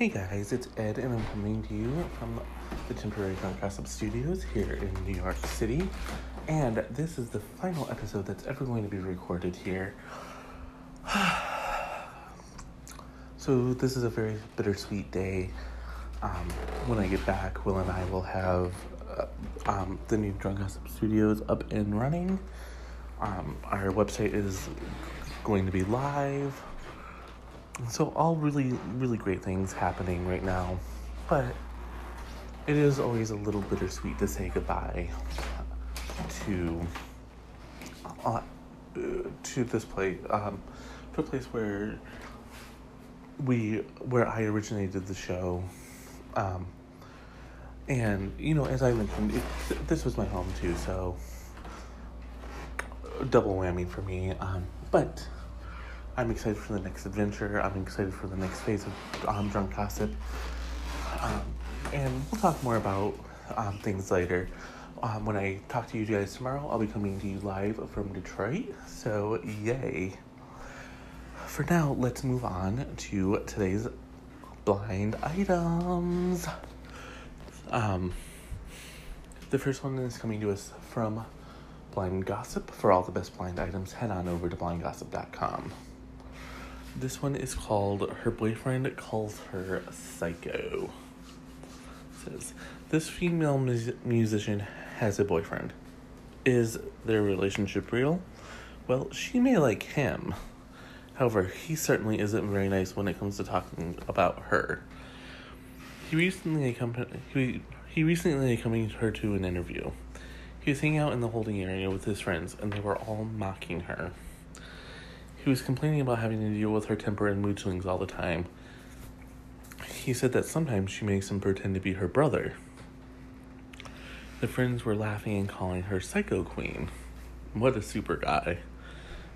Hey guys, it's Ed, and I'm coming to you from the temporary Drunk Gossip Studios here in New York City. And this is the final episode that's ever going to be recorded here. so, this is a very bittersweet day. Um, when I get back, Will and I will have uh, um, the new Drunk Gossip Studios up and running. Um, our website is going to be live. So, all really, really great things happening right now. But it is always a little bittersweet to say goodbye to uh, to this place, um, to a place where we, where I originated the show. Um, and, you know, as I mentioned, it, this was my home too, so double whammy for me. Um, but I'm excited for the next adventure. I'm excited for the next phase of um, Drunk Gossip. Um, and we'll talk more about um, things later. Um, when I talk to you guys tomorrow, I'll be coming to you live from Detroit. So, yay. For now, let's move on to today's blind items. Um, the first one is coming to us from Blind Gossip. For all the best blind items, head on over to blindgossip.com. This one is called Her Boyfriend Calls Her Psycho. It says, This female mus- musician has a boyfriend. Is their relationship real? Well, she may like him. However, he certainly isn't very nice when it comes to talking about her. He recently accompanied he, he recently accompanied her to an interview. He was hanging out in the holding area with his friends, and they were all mocking her. He was complaining about having to deal with her temper and mood swings all the time. He said that sometimes she makes him pretend to be her brother. The friends were laughing and calling her Psycho Queen. What a super guy.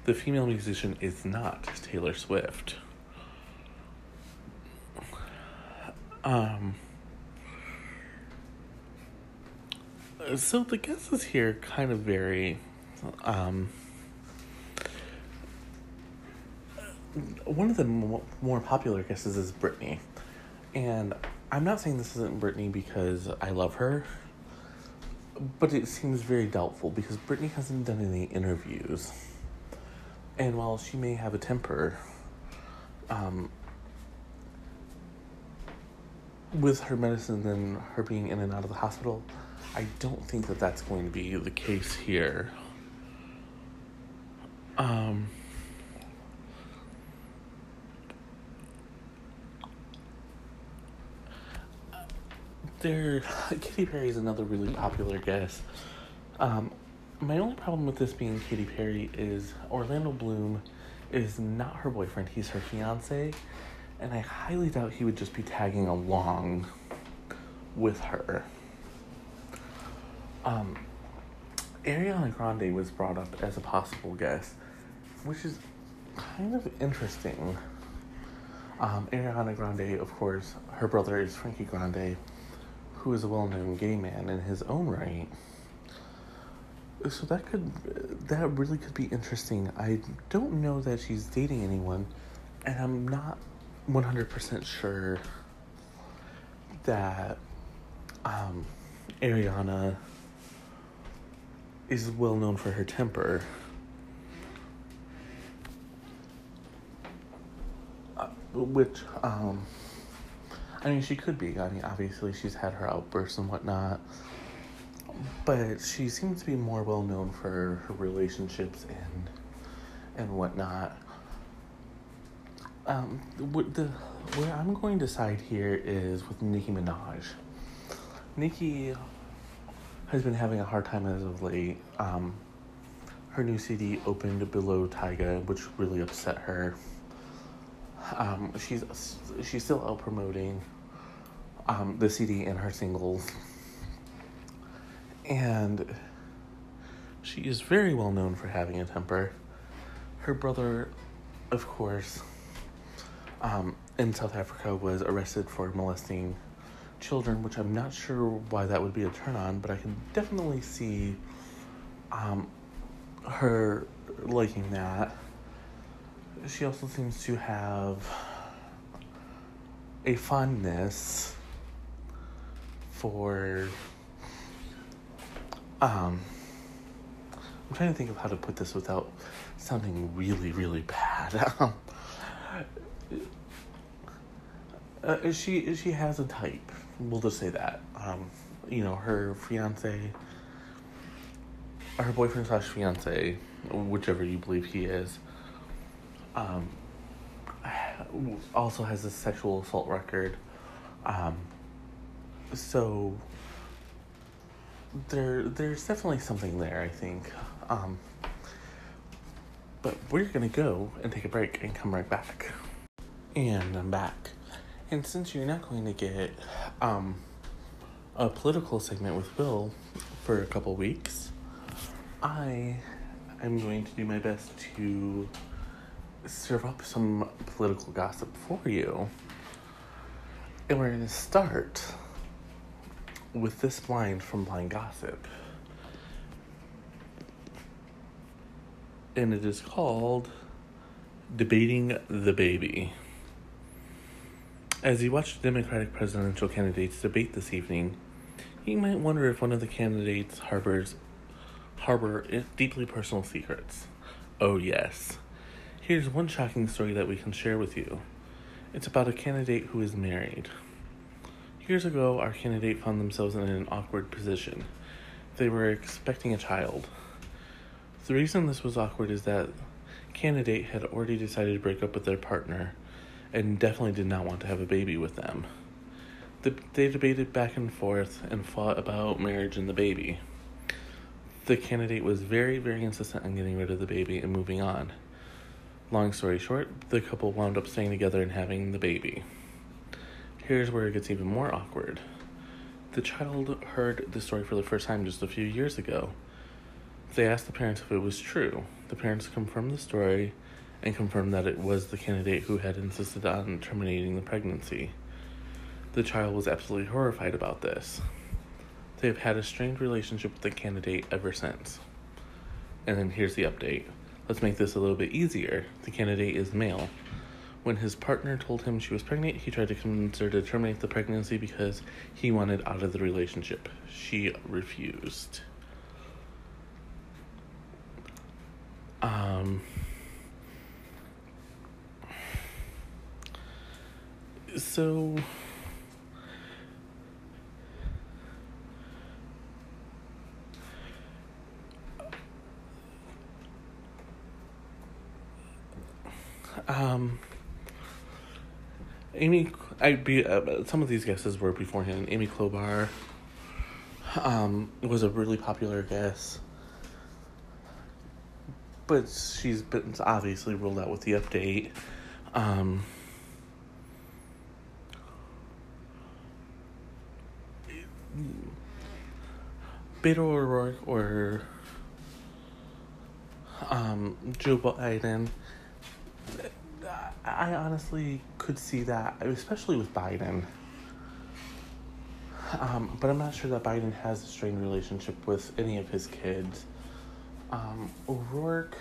The female musician is not Taylor Swift. Um. So the guesses here kind of vary. Um, one of the more popular guesses is Britney. And I'm not saying this isn't Britney because I love her, but it seems very doubtful because Britney hasn't done any interviews. And while she may have a temper, um, with her medicine and her being in and out of the hospital, I don't think that that's going to be the case here. Um, there, Katy Perry is another really popular guest. Um, my only problem with this being Katy Perry is Orlando Bloom is not her boyfriend, he's her fiance, and I highly doubt he would just be tagging along with her. Um, Ariana Grande was brought up as a possible guest, which is kind of interesting. Um, Ariana Grande, of course, her brother is Frankie Grande, who is a well known gay man in his own right. So that could, that really could be interesting. I don't know that she's dating anyone, and I'm not 100% sure that um, Ariana is well known for her temper. Uh, which, um, I mean, she could be. I mean, obviously, she's had her outbursts and whatnot. But she seems to be more well known for her relationships and and whatnot. Um, the where I'm going to side here is with Nicki Minaj. Nicki has been having a hard time as of late. Um, her new CD opened below Tyga, which really upset her. Um, she's she's still out promoting um, the CD and her singles, and she is very well known for having a temper. Her brother, of course, um, in South Africa was arrested for molesting children, which I'm not sure why that would be a turn on, but I can definitely see um, her liking that. She also seems to have a fondness for um I'm trying to think of how to put this without sounding really, really bad. Um, uh, she she has a type. We'll just say that. Um, you know, her fiance, her boyfriend slash fiance, whichever you believe he is, um, also has a sexual assault record. Um, so there, there's definitely something there. I think. Um, but we're gonna go and take a break and come right back. And I'm back. And since you're not going to get um, a political segment with Will for a couple weeks, I am going to do my best to serve up some political gossip for you. And we're going to start with this blind from Blind Gossip. And it is called Debating the Baby. As you watch the Democratic presidential candidates debate this evening, you might wonder if one of the candidates harbors harbor deeply personal secrets. Oh yes. Here's one shocking story that we can share with you. It's about a candidate who is married. Years ago, our candidate found themselves in an awkward position. They were expecting a child. The reason this was awkward is that candidate had already decided to break up with their partner and definitely did not want to have a baby with them. The, they debated back and forth and fought about marriage and the baby. The candidate was very, very insistent on getting rid of the baby and moving on. Long story short, the couple wound up staying together and having the baby. Here's where it gets even more awkward. The child heard the story for the first time just a few years ago. They asked the parents if it was true. The parents confirmed the story and confirmed that it was the candidate who had insisted on terminating the pregnancy. The child was absolutely horrified about this. They have had a strained relationship with the candidate ever since. And then here's the update. Let's make this a little bit easier. The candidate is male. When his partner told him she was pregnant, he tried to convince her to terminate the pregnancy because he wanted out of the relationship. She refused. Um, so um Amy I be uh, some of these guesses were beforehand. Amy Klobuchar um was a really popular guest. But she's been obviously ruled out with the update. Um Beto O'Rourke or um, Joe Biden. I honestly could see that, especially with Biden. Um, but I'm not sure that Biden has a strained relationship with any of his kids. Um, O'Rourke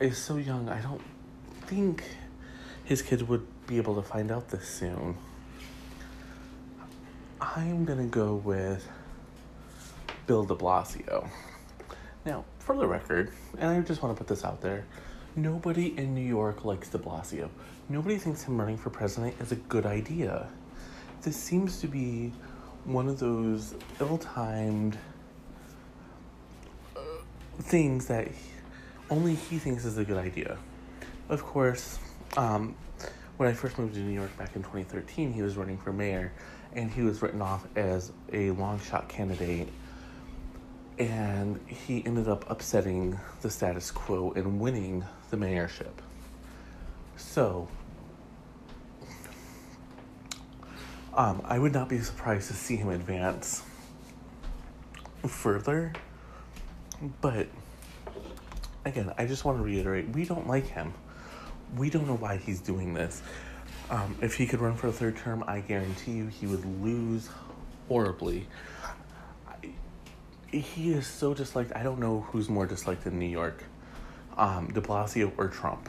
is so young, I don't think his kids would be able to find out this soon. I'm gonna go with Bill de Blasio. Now, for the record, and I just want to put this out there nobody in New York likes de Blasio. Nobody thinks him running for president is a good idea. This seems to be one of those ill timed uh, things that only he thinks is a good idea. Of course, um, when I first moved to New York back in 2013, he was running for mayor and he was written off as a long shot candidate. And he ended up upsetting the status quo and winning the mayorship. So, um, I would not be surprised to see him advance further. But again, I just want to reiterate we don't like him. We don't know why he's doing this. Um, if he could run for a third term, I guarantee you he would lose horribly. I, he is so disliked. I don't know who's more disliked in New York, um, De Blasio or Trump.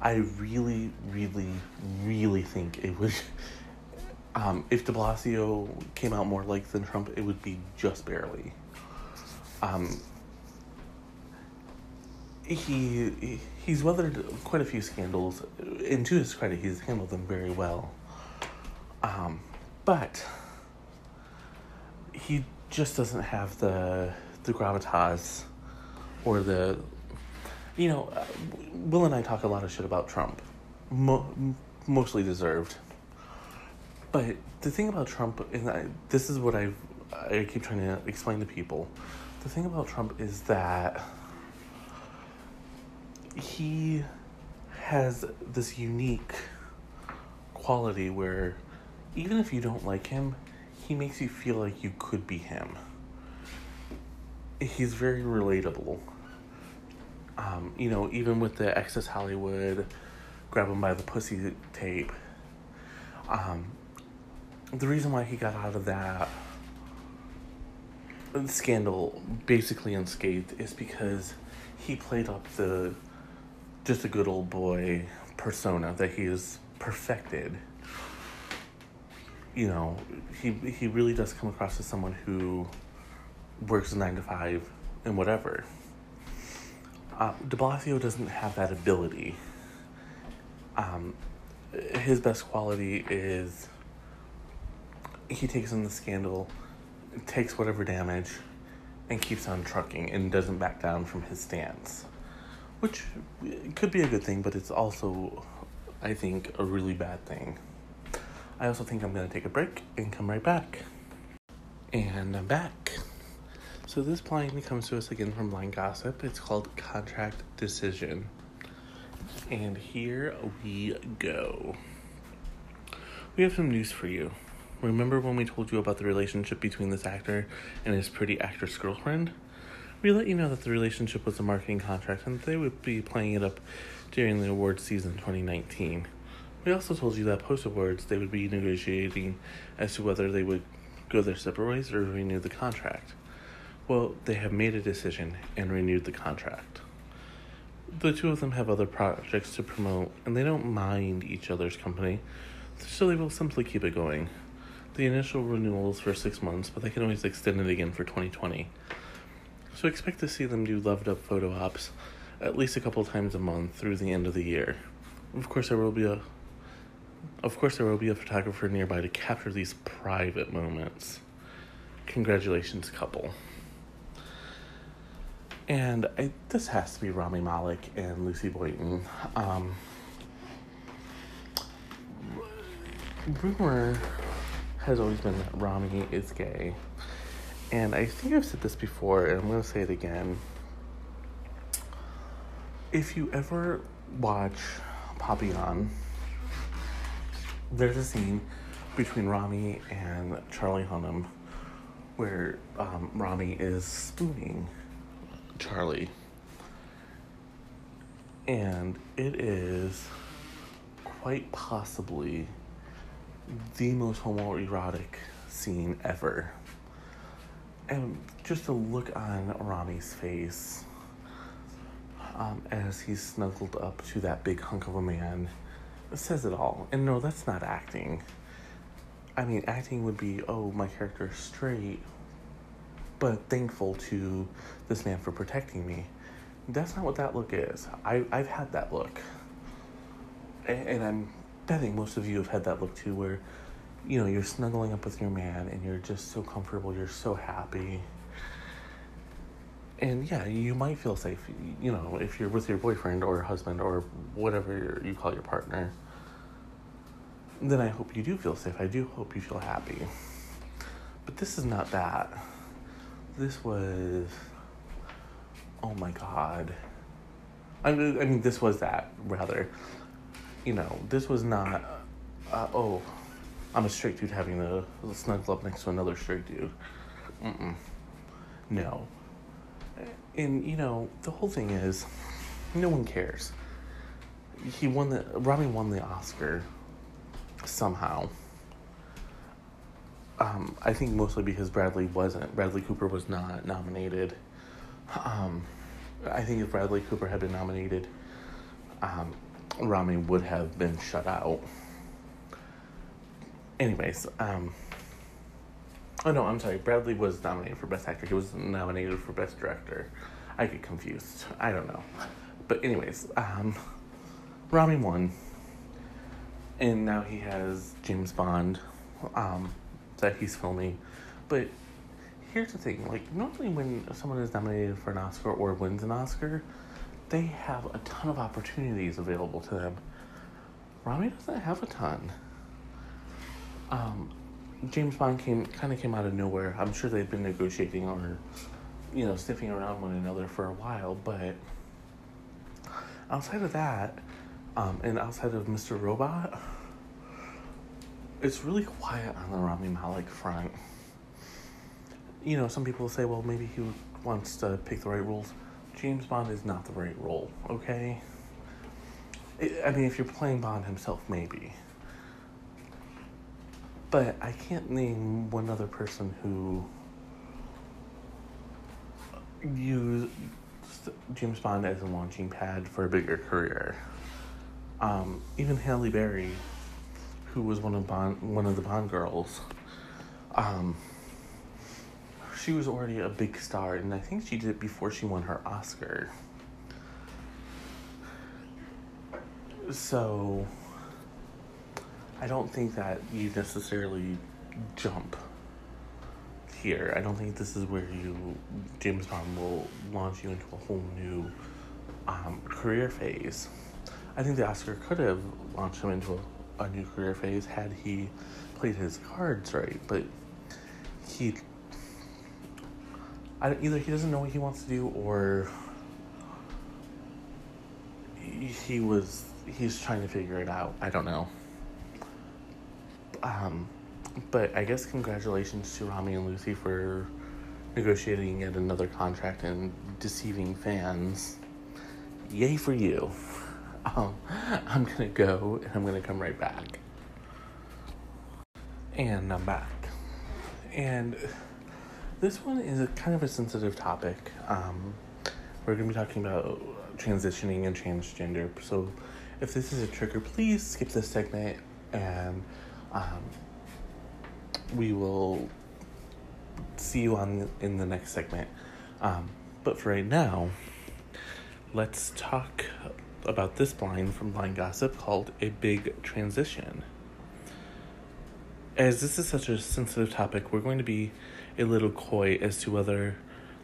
I really, really, really think it would. Um, if De Blasio came out more like than Trump, it would be just barely. Um, he he's weathered quite a few scandals, and to his credit, he's handled them very well. Um, but he just doesn't have the the gravitas or the you know uh, will and i talk a lot of shit about trump Mo- mostly deserved but the thing about trump and I, this is what i i keep trying to explain to people the thing about trump is that he has this unique quality where even if you don't like him he makes you feel like you could be him. He's very relatable. Um, you know, even with the Access Hollywood, grab him by the pussy tape. Um, the reason why he got out of that scandal basically unscathed is because he played up the just a good old boy persona that he has perfected you know, he he really does come across as someone who works nine to five and whatever. Uh, De Blasio doesn't have that ability. Um, his best quality is he takes in the scandal, takes whatever damage, and keeps on trucking and doesn't back down from his stance. Which could be a good thing, but it's also, I think, a really bad thing. I also think I'm going to take a break and come right back. And I'm back. So this blind comes to us again from Blind Gossip. It's called Contract Decision. And here we go. We have some news for you. Remember when we told you about the relationship between this actor and his pretty actress girlfriend? We let you know that the relationship was a marketing contract and they would be playing it up during the awards season 2019. We also told you that post awards they would be negotiating as to whether they would go their separate ways or renew the contract. Well, they have made a decision and renewed the contract. The two of them have other projects to promote, and they don't mind each other's company, so they will simply keep it going. The initial renewal is for six months, but they can always extend it again for 2020. So expect to see them do loved up photo ops at least a couple times a month through the end of the year. Of course, there will be a of course, there will be a photographer nearby to capture these private moments. Congratulations, couple. And I, this has to be Rami Malek and Lucy Boynton. Um, rumor has always been that Rami is gay. And I think I've said this before, and I'm to say it again. If you ever watch Papillon, there's a scene between Rami and Charlie Hunnam where um, Rami is spooning Charlie. And it is quite possibly the most homoerotic scene ever. And just to look on Rami's face um, as he's snuggled up to that big hunk of a man says it all. And no, that's not acting. I mean, acting would be, oh, my character is straight, but thankful to this man for protecting me. That's not what that look is. I, I've had that look. And, I'm betting most of you have had that look too, where, you know, you're snuggling up with your man and you're just so comfortable, you're so happy. And yeah, you might feel safe, you know, if you're with your boyfriend or husband or whatever you call your partner. Then I hope you do feel safe. I do hope you feel happy. But this is not that. This was. Oh my god. I mean, I mean this was that, rather. You know, this was not. Uh, oh, I'm a straight dude having a snuggle up next to another straight dude. Mm-mm. No and you know the whole thing is no one cares he won the Rami won the Oscar somehow. Um, I think mostly because Bradley wasn't. Bradley Cooper was not nominated. Um, I think if Bradley Cooper had been nominated, um, Rami would have been shut out. Anyways, um, oh no, I'm sorry. Bradley was nominated for Best Actor. He was nominated for Best Director. I get confused. I don't know. But anyways, um, Rami won, and now he has James Bond, um, that he's filming. But here's the thing: like normally when someone is nominated for an Oscar or wins an Oscar, they have a ton of opportunities available to them. Rami doesn't have a ton. Um, James Bond came kind of came out of nowhere. I'm sure they've been negotiating or, you know, sniffing around one another for a while, but outside of that, um, and outside of Mr. Robot, it's really quiet on the Rami Malek front. You know, some people say, well, maybe he wants to pick the right roles. James Bond is not the right role, okay? I mean, if you're playing Bond himself, maybe. But I can't name one other person who used James Bond as a launching pad for a bigger career. Um, even Halle Berry, who was one of Bond, one of the Bond girls, um, she was already a big star, and I think she did it before she won her Oscar. So I don't think that you necessarily jump here. I don't think this is where you James Bond will launch you into a whole new um, career phase. I think the Oscar could have launched him into a, a new career phase had he played his cards right, but he I, either he doesn't know what he wants to do or he, was he's trying to figure it out. I don't know. Um, but I guess congratulations to Rami and Lucy for negotiating yet another contract and deceiving fans. Yay for you. Um, I'm gonna go and I'm gonna come right back. And I'm back. And this one is a kind of a sensitive topic. Um, we're gonna be talking about transitioning and transgender. So if this is a trigger, please skip this segment and um, we will see you on in the next segment. Um, but for right now, let's talk about this blind from Blind Gossip called A Big Transition. As this is such a sensitive topic, we're going to be a little coy as to whether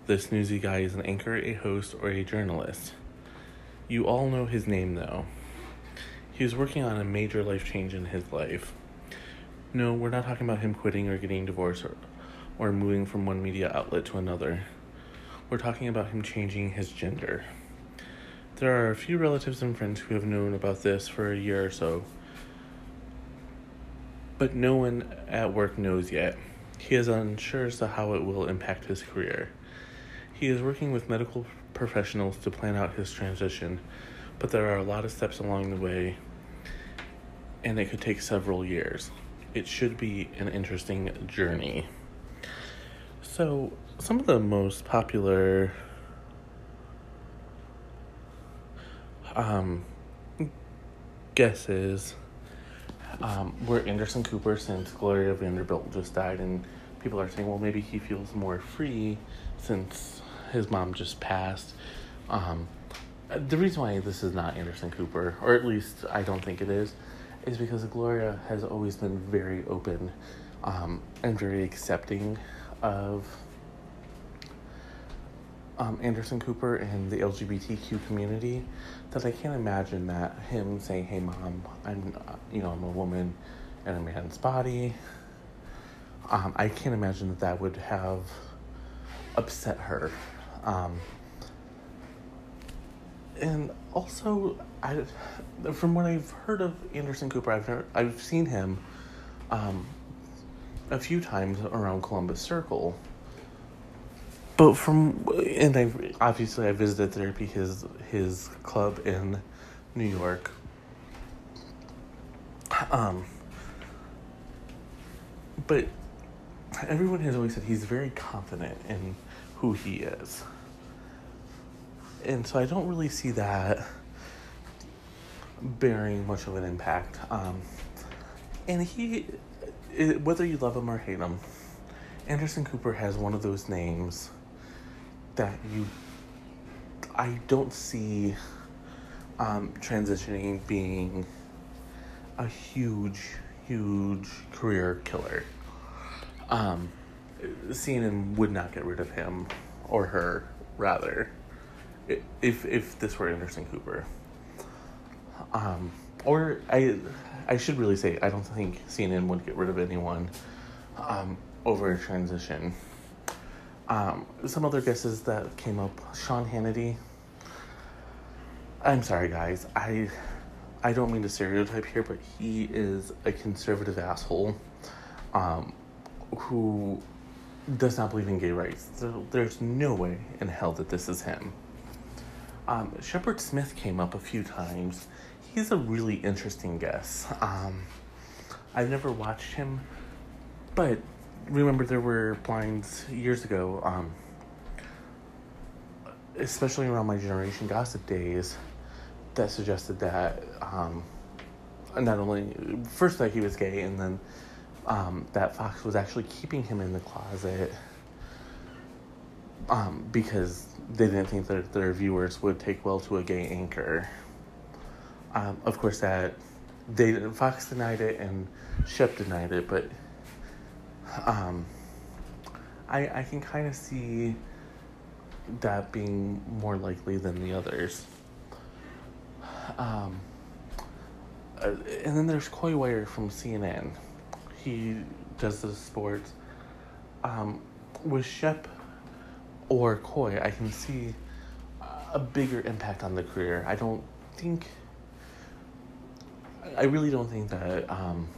this newsy guy is an anchor, a host, or a journalist. You all know his name though. He was working on a major life change in his life. No, we're not talking about him quitting or getting divorced or, or moving from one media outlet to another. We're talking about him changing his gender. There are a few relatives and friends who have known about this for a year or so, but no one at work knows yet. He is unsure as to how it will impact his career. He is working with medical professionals to plan out his transition, but there are a lot of steps along the way, and it could take several years it should be an interesting journey. So, some of the most popular um, guesses um, were Anderson Cooper since Gloria Vanderbilt just died, and people are saying, well, maybe he feels more free since his mom just passed. Um, the reason why this is not Anderson Cooper, or at least I don't think it is, is because Gloria has always been very open um, and very accepting of um, Anderson Cooper and the LGBTQ community that I can't imagine that him saying, "Hey, mom, I'm you know I'm a woman in a man's body." Um, I can't imagine that that would have upset her. Um, and also, I, from what I've heard of Anderson Cooper, I've never, I've seen him um, a few times around Columbus Circle. But from and I obviously I visited therapy his his club in New York. Um, but everyone has always said he's very confident in who he is and so I don't really see that bearing much of an impact. Um, and he, whether you love him or hate him, Anderson Cooper has one of those names that you, I don't see um, transitioning being a huge, huge career killer. Um, CNN would not get rid of him or her, rather, if if this were Anderson Cooper. Um, or I, I should really say I don't think CNN would get rid of anyone um, over a transition. Um, some other guesses that came up: Sean Hannity. I'm sorry, guys. I I don't mean to stereotype here, but he is a conservative asshole um, who does not believe in gay rights. So there's no way in hell that this is him. Um, Shepard Smith came up a few times. He's a really interesting guess. Um, I've never watched him, but remember there were blinds years ago, um, especially around my generation gossip days, that suggested that um, not only first that he was gay, and then um, that Fox was actually keeping him in the closet um, because they didn't think that their viewers would take well to a gay anchor. Um, of course, that they Fox denied it and Shep denied it, but um, I I can kind of see that being more likely than the others. Um, uh, and then there's Coy Wire from CNN. He does the sports. Um, with Shep or Coy, I can see a bigger impact on the career. I don't think. I really don't think that um,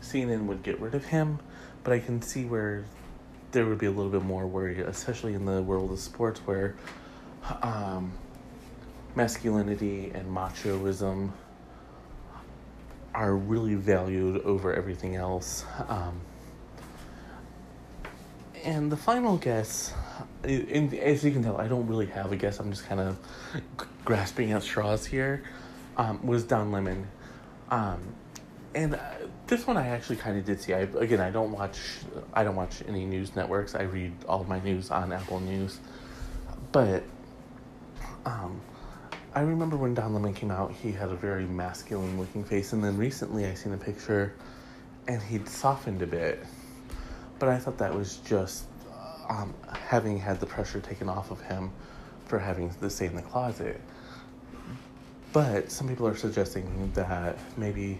CNN would get rid of him, but I can see where there would be a little bit more worry, especially in the world of sports where um, masculinity and machoism are really valued over everything else. Um, and the final guess, in, as you can tell, I don't really have a guess. I'm just kind of grasping at straws here. Um, was Don Lemon, um, and uh, this one I actually kind of did see. I again, I don't watch. I don't watch any news networks. I read all of my news on Apple News, but um, I remember when Don Lemon came out, he had a very masculine looking face, and then recently I seen a picture, and he'd softened a bit. But I thought that was just um, having had the pressure taken off of him for having to stay in the closet. But some people are suggesting that maybe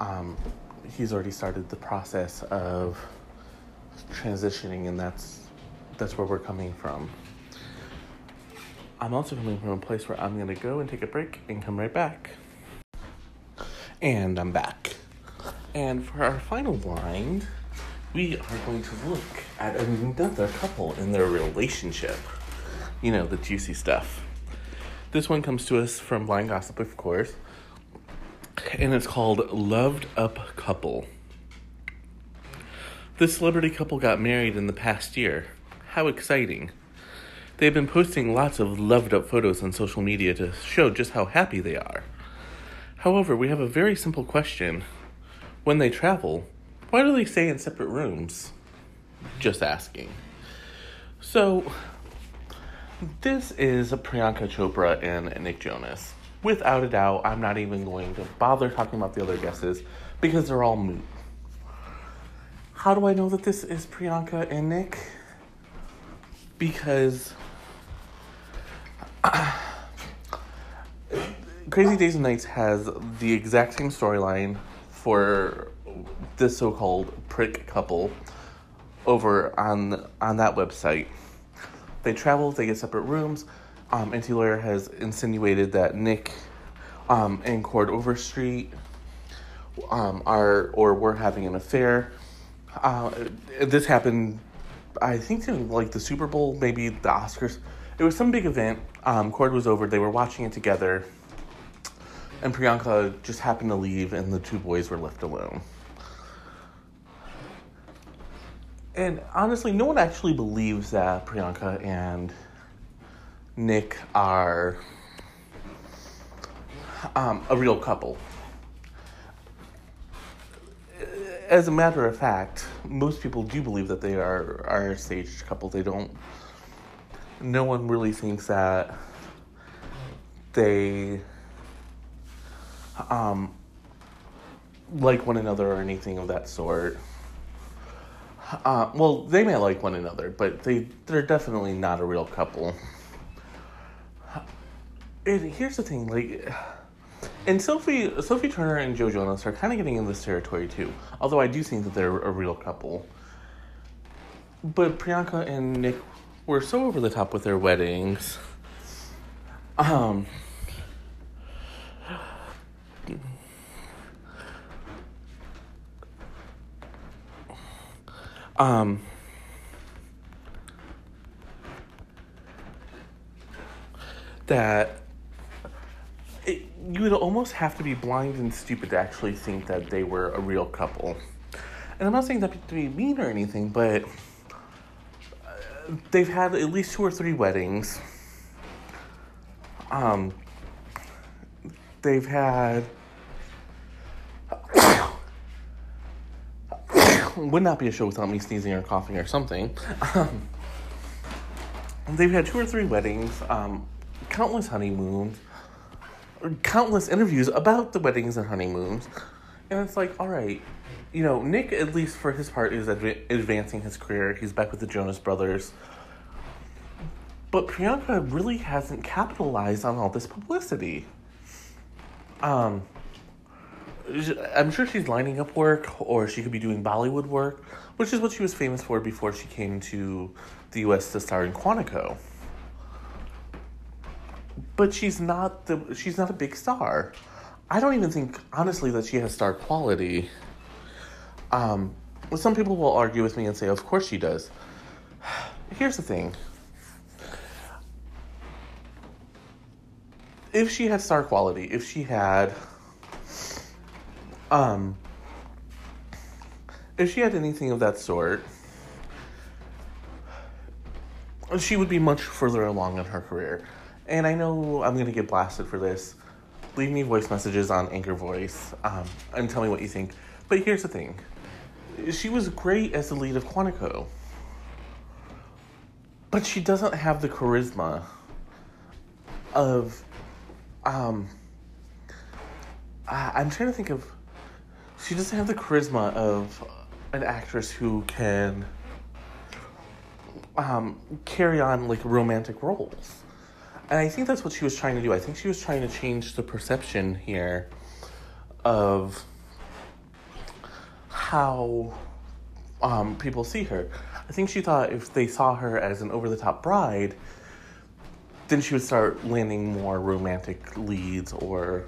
um, he's already started the process of transitioning, and that's that's where we're coming from. I'm also coming from a place where I'm to go and take a break and come right back. And I'm back. And for our final blind, we are going to look at another couple in their relationship. You know, the juicy stuff. This one comes to us from Blind Gossip, of course, and it's called Loved Up Couple. This celebrity couple got married in the past year. How exciting! They've been posting lots of loved up photos on social media to show just how happy they are. However, we have a very simple question. When they travel, why do they stay in separate rooms? Just asking. So, this is Priyanka Chopra and Nick Jonas. Without a doubt, I'm not even going to bother talking about the other guesses because they're all moot. How do I know that this is Priyanka and Nick? Because Crazy Days and Nights has the exact same storyline for this so-called prick couple over on on that website. They travel, they get separate rooms. Um, Enty Lawyer has insinuated that Nick um, and Cord Overstreet um, are or were having an affair. Uh, this happened, I think, in like the Super Bowl, maybe the Oscars. It was some big event. Um, Cord was over. They were watching it together, and Priyanka just happened to leave, and the two boys were left alone. And honestly, no one actually believes that Priyanka and Nick are um, a real couple. As a matter of fact, most people do believe that they are are a staged couple. They don't. No one really thinks that they um, like one another or anything of that sort. Uh, well, they may like one another, but they they're definitely not a real couple. And here's the thing, like, and Sophie Sophie Turner and Joe Jonas are kind of getting in this territory too. Although I do think that they're a real couple. But Priyanka and Nick were so over the top with their weddings. Um. Um, that you would almost have to be blind and stupid to actually think that they were a real couple. And I'm not saying that to be mean or anything, but uh, they've had at least two or three weddings. Um, they've had would not be a show without me sneezing or coughing or something. Um, they've had two or three weddings, um, countless honeymoons, countless interviews about the weddings and honeymoons. And it's like, all right, you know, Nick, at least for his part, is adv- advancing his career. He's back with the Jonas Brothers. But Priyanka really hasn't capitalized on all this publicity. Um, I'm sure she's lining up work, or she could be doing Bollywood work, which is what she was famous for before she came to the U.S. to star in Quantico. But she's not the she's not a big star. I don't even think honestly that she has star quality. Um, some people will argue with me and say, "Of course she does." Here's the thing. If she had star quality, if she had um, if she had anything of that sort, she would be much further along in her career. And I know I'm to get blasted for this. Leave me voice messages on Anchor Voice um, and tell me what you think. But here's the thing she was great as the lead of Quantico. But she doesn't have the charisma of. Um, I'm trying to think of she doesn't have the charisma of an actress who can um, carry on like romantic roles. And I think that's what she was trying to do. I think she was trying to change the perception here of how um, people see her. I think she thought if they saw her as an over the top bride, then she would start landing more romantic leads or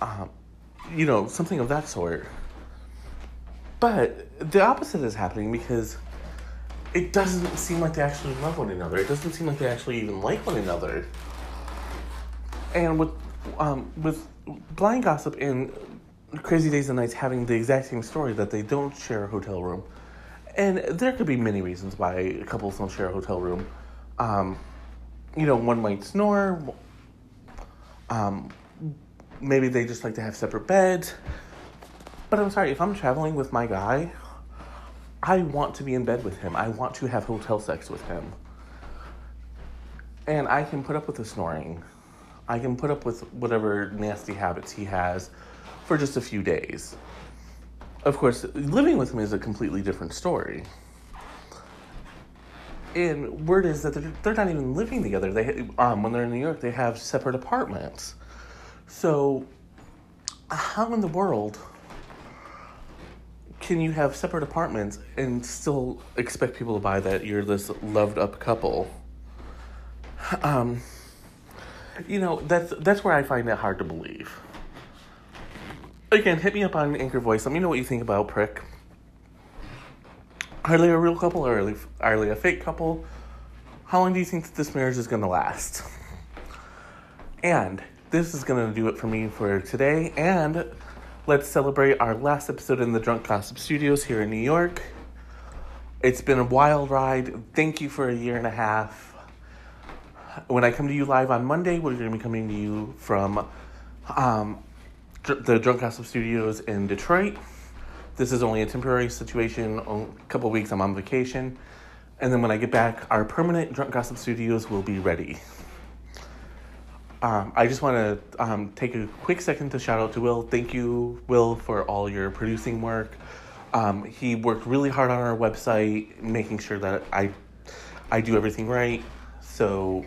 um, you know, something of that sort. But the opposite is happening because it doesn't seem like they actually love one another. It doesn't seem like they actually even like one another. And with um, with blind gossip and Crazy Days and Nights having the exact same story that they don't share a hotel room, and there could be many reasons why couples don't share a hotel room. Um, you know, one might snore. Um, maybe they just like to have separate beds. But I'm sorry, if I'm traveling with my guy, I want to be in bed with him. I want to have hotel sex with him. And I can put up with the snoring. I can put up with whatever nasty habits he has for just a few days. Of course, living with him is a completely different story. And word is that they're, they're not even living together. They um, when they're in New York, they have separate apartments. So, how in the world can you have separate apartments and still expect people to buy that you're this loved up couple? Um, you know, that's that's where I find it hard to believe. Again, hit me up on Anchor Voice. Let me know what you think about Prick. Are they a real couple or are they, are they a fake couple? How long do you think that this marriage is going to last? And this is going to do it for me for today. And let's celebrate our last episode in the Drunk Gossip Studios here in New York. It's been a wild ride. Thank you for a year and a half. When I come to you live on Monday, we're going to be coming to you from um, the Drunk Gossip Studios in Detroit. This is only a temporary situation. A couple weeks, I'm on vacation, and then when I get back, our permanent Drunk Gossip Studios will be ready. Um, I just want to um, take a quick second to shout out to Will. Thank you, Will, for all your producing work. Um, he worked really hard on our website, making sure that I, I do everything right. So,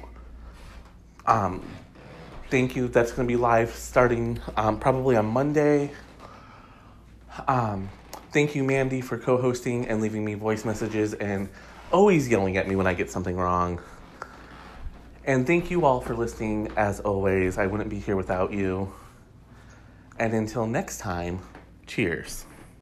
um, thank you. That's going to be live starting um, probably on Monday. Um, thank you, Mandy, for co-hosting and leaving me voice messages and always yelling at me when I get something wrong. And thank you all for listening. As always, I wouldn't be here without you. And until next time, cheers.